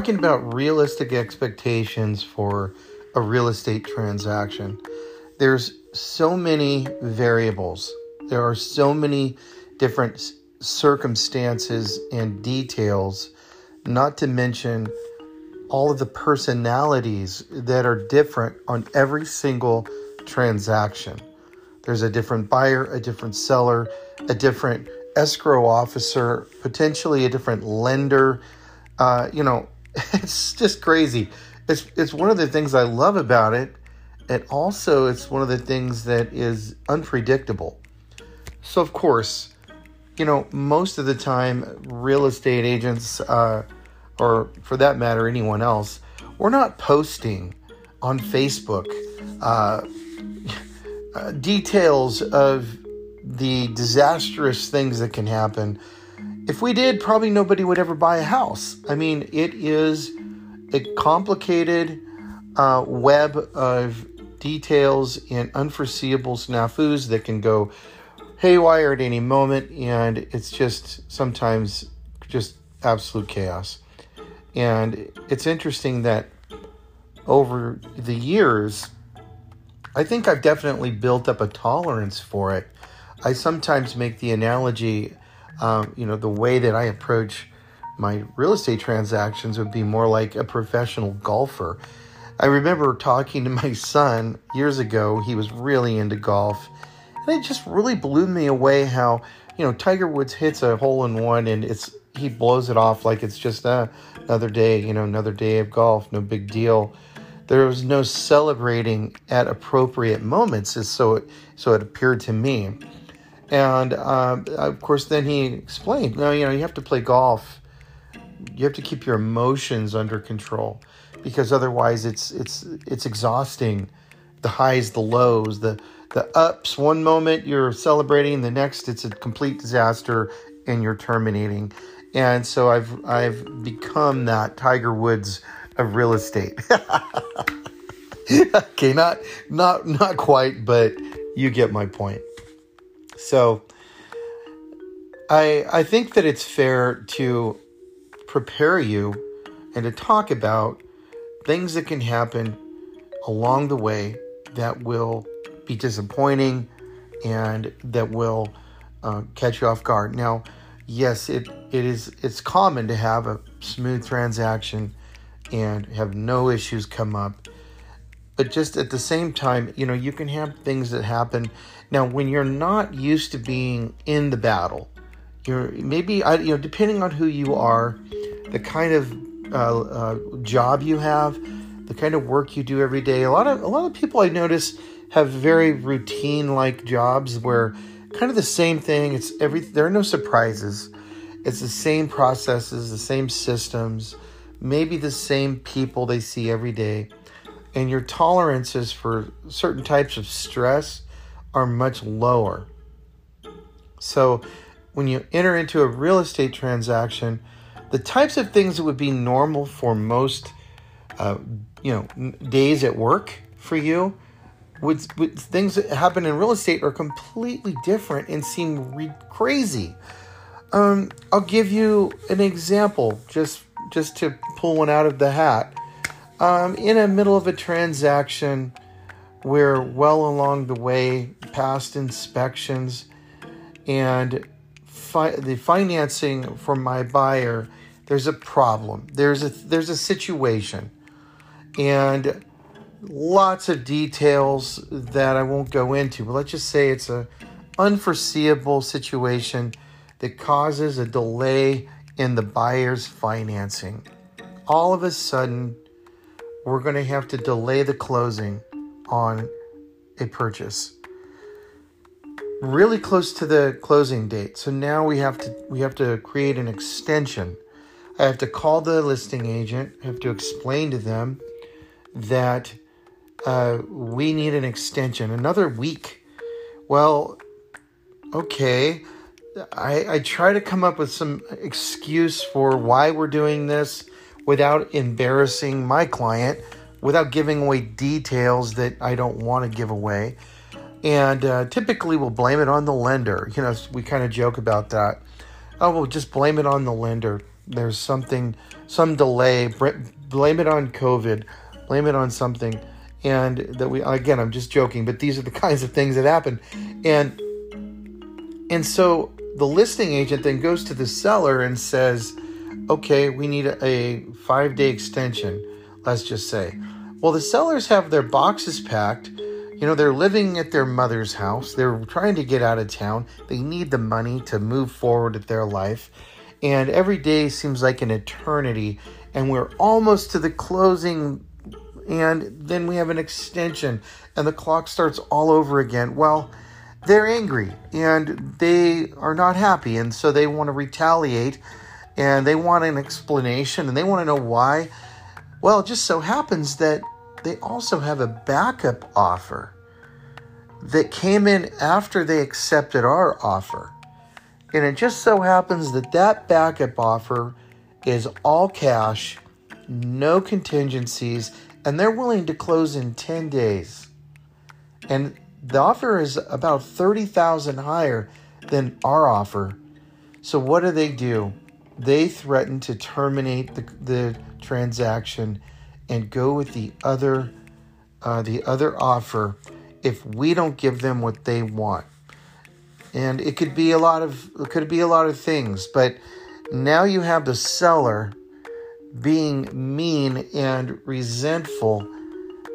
talking about realistic expectations for a real estate transaction. There's so many variables. There are so many different circumstances and details, not to mention all of the personalities that are different on every single transaction. There's a different buyer, a different seller, a different escrow officer, potentially a different lender. Uh, you know, it's just crazy. It's it's one of the things I love about it, and also it's one of the things that is unpredictable. So of course, you know, most of the time, real estate agents, uh, or for that matter, anyone else, we're not posting on Facebook uh, uh, details of the disastrous things that can happen. If we did, probably nobody would ever buy a house. I mean, it is a complicated uh, web of details and unforeseeable snafus that can go haywire at any moment, and it's just sometimes just absolute chaos. And it's interesting that over the years, I think I've definitely built up a tolerance for it. I sometimes make the analogy, um, you know, the way that I approach my real estate transactions would be more like a professional golfer. I remember talking to my son years ago. He was really into golf. And it just really blew me away how, you know, Tiger Woods hits a hole in one and it's he blows it off like it's just uh, another day, you know, another day of golf, no big deal. There was no celebrating at appropriate moments, so so it appeared to me. And um, of course, then he explained, no, you know, you have to play golf. You have to keep your emotions under control because otherwise, it's it's it's exhausting. The highs, the lows, the the ups. One moment you're celebrating, the next it's a complete disaster, and you're terminating. And so I've I've become that Tiger Woods of real estate. okay, not not not quite, but you get my point. So I I think that it's fair to prepare you and to talk about things that can happen along the way that will be disappointing and that will uh, catch you off guard. Now, yes, it, it is it's common to have a smooth transaction and have no issues come up. But just at the same time, you know, you can have things that happen now, when you're not used to being in the battle, you're maybe I, you know depending on who you are, the kind of uh, uh, job you have, the kind of work you do every day. A lot of a lot of people I notice have very routine like jobs where kind of the same thing. It's every there are no surprises. It's the same processes, the same systems, maybe the same people they see every day, and your tolerances for certain types of stress are much lower. So, when you enter into a real estate transaction, the types of things that would be normal for most, uh, you know, days at work for you, would, with things that happen in real estate are completely different and seem re- crazy. Um, I'll give you an example, just just to pull one out of the hat. Um, in the middle of a transaction, we're well along the way past inspections and fi- the financing for my buyer there's a problem. There's a there's a situation. And lots of details that I won't go into but let's just say it's a unforeseeable situation that causes a delay in the buyer's financing. All of a sudden we're going to have to delay the closing on a purchase. Really close to the closing date. So now we have to we have to create an extension. I have to call the listing agent I have to explain to them that uh, we need an extension another week. Well okay. I, I try to come up with some excuse for why we're doing this without embarrassing my client without giving away details that I don't want to give away. And uh, typically we'll blame it on the lender. You know, we kind of joke about that. Oh, we'll just blame it on the lender. there's something, some delay. Blame it on COVID. Blame it on something, and that we again. I'm just joking, but these are the kinds of things that happen, and and so the listing agent then goes to the seller and says, "Okay, we need a five day extension." Let's just say. Well, the sellers have their boxes packed you know, they're living at their mother's house. They're trying to get out of town. They need the money to move forward with their life. And every day seems like an eternity. And we're almost to the closing. And then we have an extension. And the clock starts all over again. Well, they're angry and they are not happy. And so they want to retaliate. And they want an explanation. And they want to know why. Well, it just so happens that they also have a backup offer that came in after they accepted our offer. And it just so happens that that backup offer is all cash, no contingencies, and they're willing to close in 10 days. And the offer is about 30,000 higher than our offer. So what do they do? They threaten to terminate the, the transaction and go with the other uh, the other offer if we don't give them what they want. And it could be a lot of it could be a lot of things, but now you have the seller being mean and resentful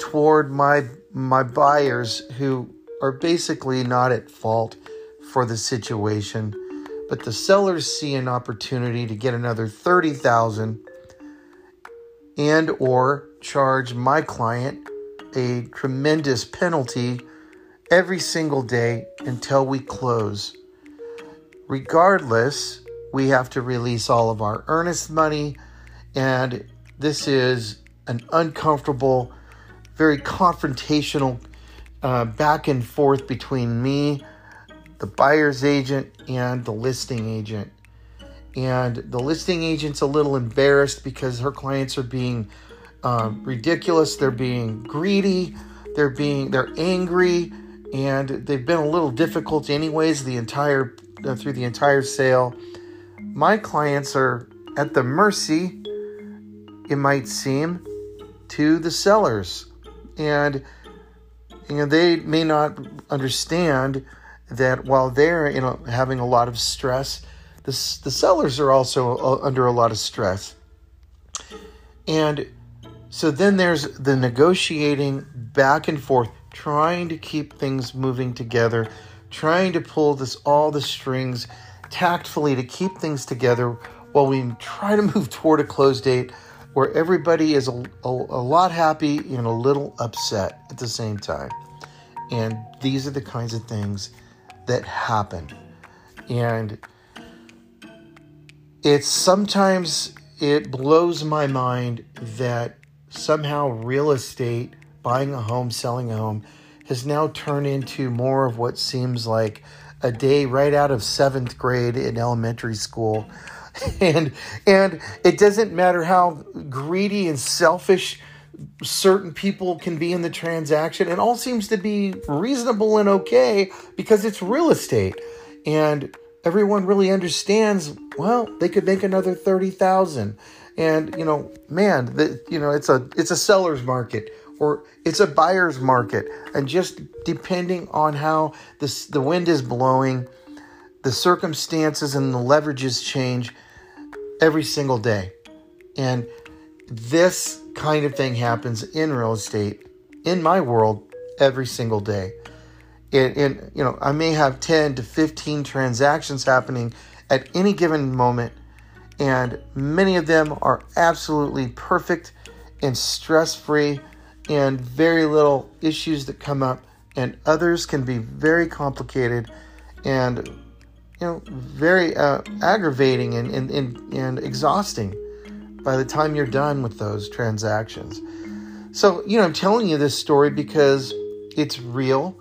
toward my my buyers who are basically not at fault for the situation but the sellers see an opportunity to get another 30,000 and or charge my client a tremendous penalty every single day until we close. Regardless, we have to release all of our earnest money, and this is an uncomfortable, very confrontational uh, back and forth between me, the buyer's agent, and the listing agent. And the listing agent's a little embarrassed because her clients are being um, ridiculous they're being greedy they're being they're angry and they've been a little difficult anyways the entire uh, through the entire sale. My clients are at the mercy it might seem to the sellers. And you know they may not understand that while they're you know having a lot of stress the, the sellers are also uh, under a lot of stress. And so then there's the negotiating back and forth, trying to keep things moving together, trying to pull this all the strings tactfully to keep things together while we try to move toward a close date where everybody is a, a, a lot happy and a little upset at the same time. And these are the kinds of things that happen. And it's sometimes it blows my mind that somehow real estate, buying a home, selling a home, has now turned into more of what seems like a day right out of seventh grade in elementary school. And and it doesn't matter how greedy and selfish certain people can be in the transaction. It all seems to be reasonable and okay because it's real estate. And everyone really understands well they could make another 30,000 and you know man the, you know it's a it's a seller's market or it's a buyer's market and just depending on how this the wind is blowing the circumstances and the leverages change every single day and this kind of thing happens in real estate in my world every single day. In you know I may have 10 to 15 transactions happening at any given moment and many of them are absolutely perfect and stress-free and very little issues that come up and others can be very complicated and you know very uh, aggravating and, and, and, and exhausting by the time you're done with those transactions so you know i'm telling you this story because it's real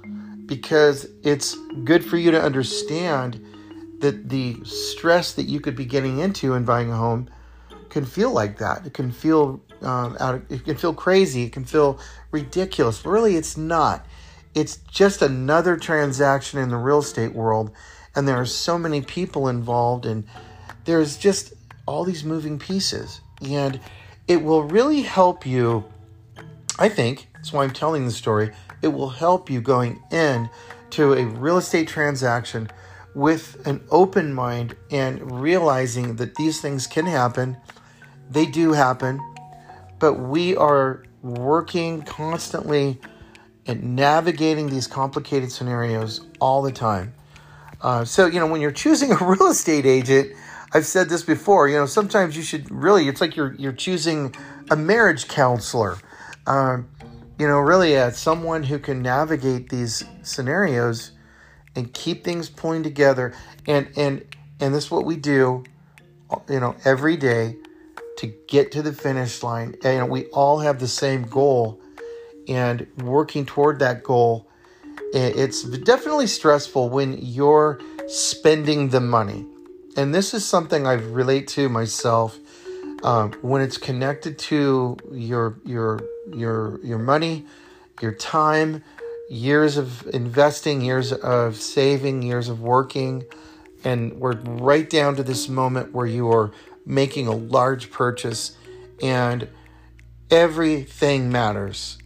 because it's good for you to understand that the stress that you could be getting into in buying a home can feel like that. It can feel um, out. Of, it can feel crazy. It can feel ridiculous. But really, it's not. It's just another transaction in the real estate world, and there are so many people involved, and there's just all these moving pieces. And it will really help you, I think, that's why I'm telling the story. It will help you going in to a real estate transaction with an open mind and realizing that these things can happen. They do happen, but we are working constantly and navigating these complicated scenarios all the time. Uh, so, you know, when you're choosing a real estate agent, I've said this before, you know, sometimes you should really, it's like you're, you're choosing a marriage counselor. Um, you know, really, uh, someone who can navigate these scenarios and keep things pulling together. And and and this is what we do, you know, every day to get to the finish line. And, we all have the same goal, and working toward that goal. It's definitely stressful when you're spending the money, and this is something I relate to myself. Um, when it's connected to your your your your money, your time, years of investing, years of saving, years of working, and we're right down to this moment where you are making a large purchase and everything matters.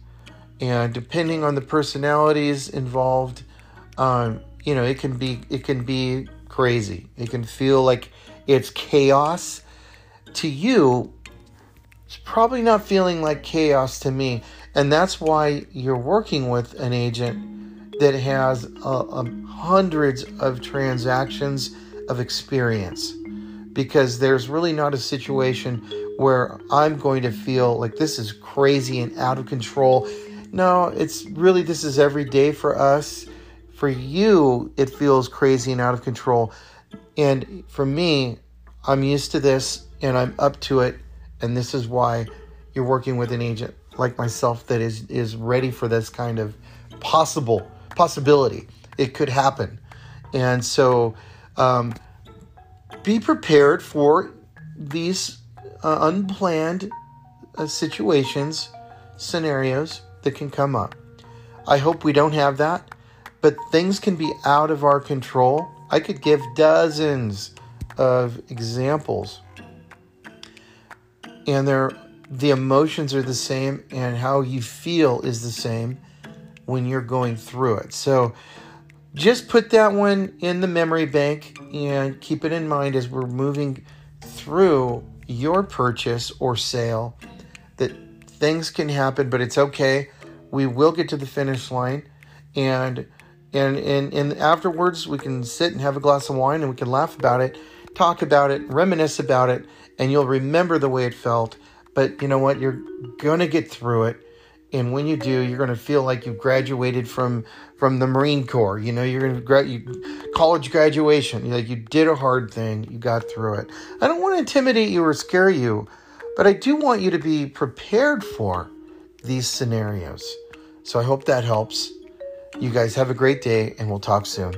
And depending on the personalities involved, um, you know, it can be it can be crazy. It can feel like it's chaos. To you, it's probably not feeling like chaos to me. And that's why you're working with an agent that has uh, um, hundreds of transactions of experience because there's really not a situation where I'm going to feel like this is crazy and out of control. No, it's really this is every day for us. For you, it feels crazy and out of control. And for me, I'm used to this and I'm up to it. And this is why you're working with an agent like myself that is is ready for this kind of possible possibility. It could happen, and so um, be prepared for these uh, unplanned uh, situations, scenarios that can come up. I hope we don't have that, but things can be out of our control. I could give dozens of examples, and they're the emotions are the same and how you feel is the same when you're going through it. So just put that one in the memory bank and keep it in mind as we're moving through your purchase or sale that things can happen, but it's okay. We will get to the finish line and and and and afterwards we can sit and have a glass of wine and we can laugh about it, talk about it, reminisce about it, and you'll remember the way it felt but you know what? You're going to get through it. And when you do, you're going to feel like you've graduated from from the Marine Corps. You know, you're going to grad you, college graduation. You Like you did a hard thing, you got through it. I don't want to intimidate you or scare you, but I do want you to be prepared for these scenarios. So I hope that helps. You guys have a great day, and we'll talk soon.